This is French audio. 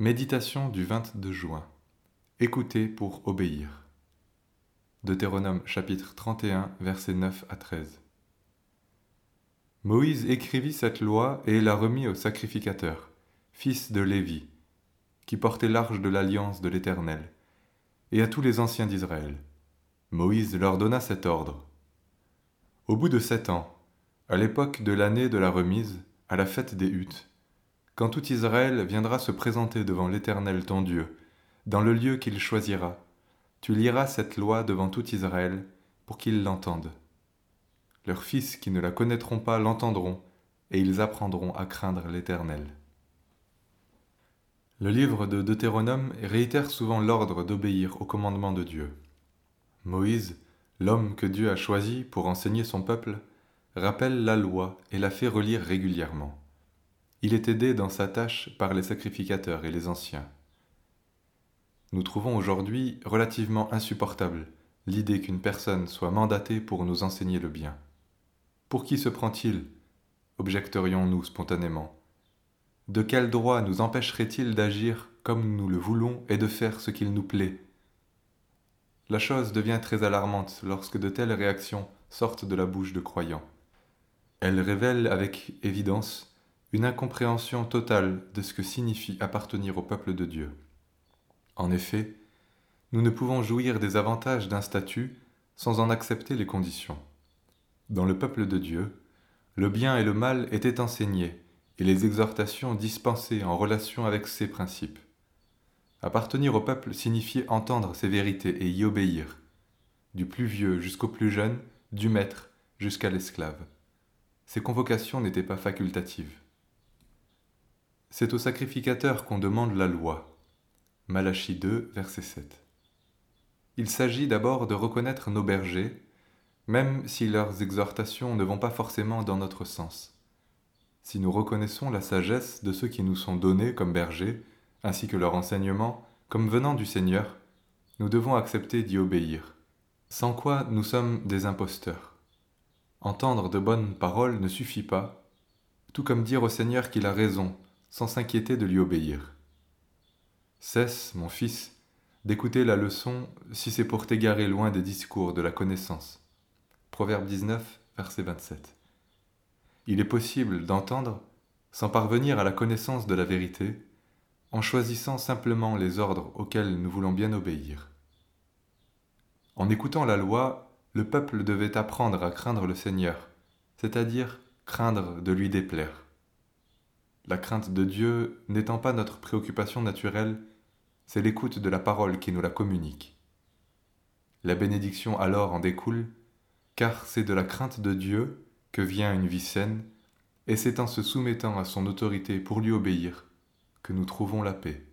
Méditation du 22 juin. Écoutez pour obéir. Deutéronome chapitre 31 versets 9 à 13. Moïse écrivit cette loi et la remit au sacrificateur, fils de Lévi, qui portait l'arche de l'alliance de l'Éternel, et à tous les anciens d'Israël. Moïse leur donna cet ordre. Au bout de sept ans, à l'époque de l'année de la remise, à la fête des huttes, quand tout Israël viendra se présenter devant l'Éternel ton Dieu, dans le lieu qu'il choisira, tu liras cette loi devant tout Israël pour qu'ils l'entendent. Leurs fils qui ne la connaîtront pas l'entendront, et ils apprendront à craindre l'Éternel. Le livre de Deutéronome réitère souvent l'ordre d'obéir au commandement de Dieu. Moïse, l'homme que Dieu a choisi pour enseigner son peuple, rappelle la loi et la fait relire régulièrement. Il est aidé dans sa tâche par les sacrificateurs et les anciens. Nous trouvons aujourd'hui relativement insupportable l'idée qu'une personne soit mandatée pour nous enseigner le bien. Pour qui se prend-il? objecterions-nous spontanément. De quel droit nous empêcherait-il d'agir comme nous le voulons et de faire ce qu'il nous plaît? La chose devient très alarmante lorsque de telles réactions sortent de la bouche de croyants. Elles révèlent avec évidence une incompréhension totale de ce que signifie appartenir au peuple de Dieu. En effet, nous ne pouvons jouir des avantages d'un statut sans en accepter les conditions. Dans le peuple de Dieu, le bien et le mal étaient enseignés et les exhortations dispensées en relation avec ces principes. Appartenir au peuple signifiait entendre ces vérités et y obéir, du plus vieux jusqu'au plus jeune, du maître jusqu'à l'esclave. Ces convocations n'étaient pas facultatives. C'est au sacrificateur qu'on demande la loi. Malachie 2, verset 7. Il s'agit d'abord de reconnaître nos bergers, même si leurs exhortations ne vont pas forcément dans notre sens. Si nous reconnaissons la sagesse de ceux qui nous sont donnés comme bergers, ainsi que leur enseignement, comme venant du Seigneur, nous devons accepter d'y obéir, sans quoi nous sommes des imposteurs. Entendre de bonnes paroles ne suffit pas, tout comme dire au Seigneur qu'il a raison sans s'inquiéter de lui obéir. Cesse, mon fils, d'écouter la leçon si c'est pour t'égarer loin des discours de la connaissance. Proverbe 19, verset 27. Il est possible d'entendre, sans parvenir à la connaissance de la vérité, en choisissant simplement les ordres auxquels nous voulons bien obéir. En écoutant la loi, le peuple devait apprendre à craindre le Seigneur, c'est-à-dire craindre de lui déplaire la crainte de Dieu n'étant pas notre préoccupation naturelle, c'est l'écoute de la parole qui nous la communique. La bénédiction alors en découle, car c'est de la crainte de Dieu que vient une vie saine, et c'est en se soumettant à son autorité pour lui obéir que nous trouvons la paix.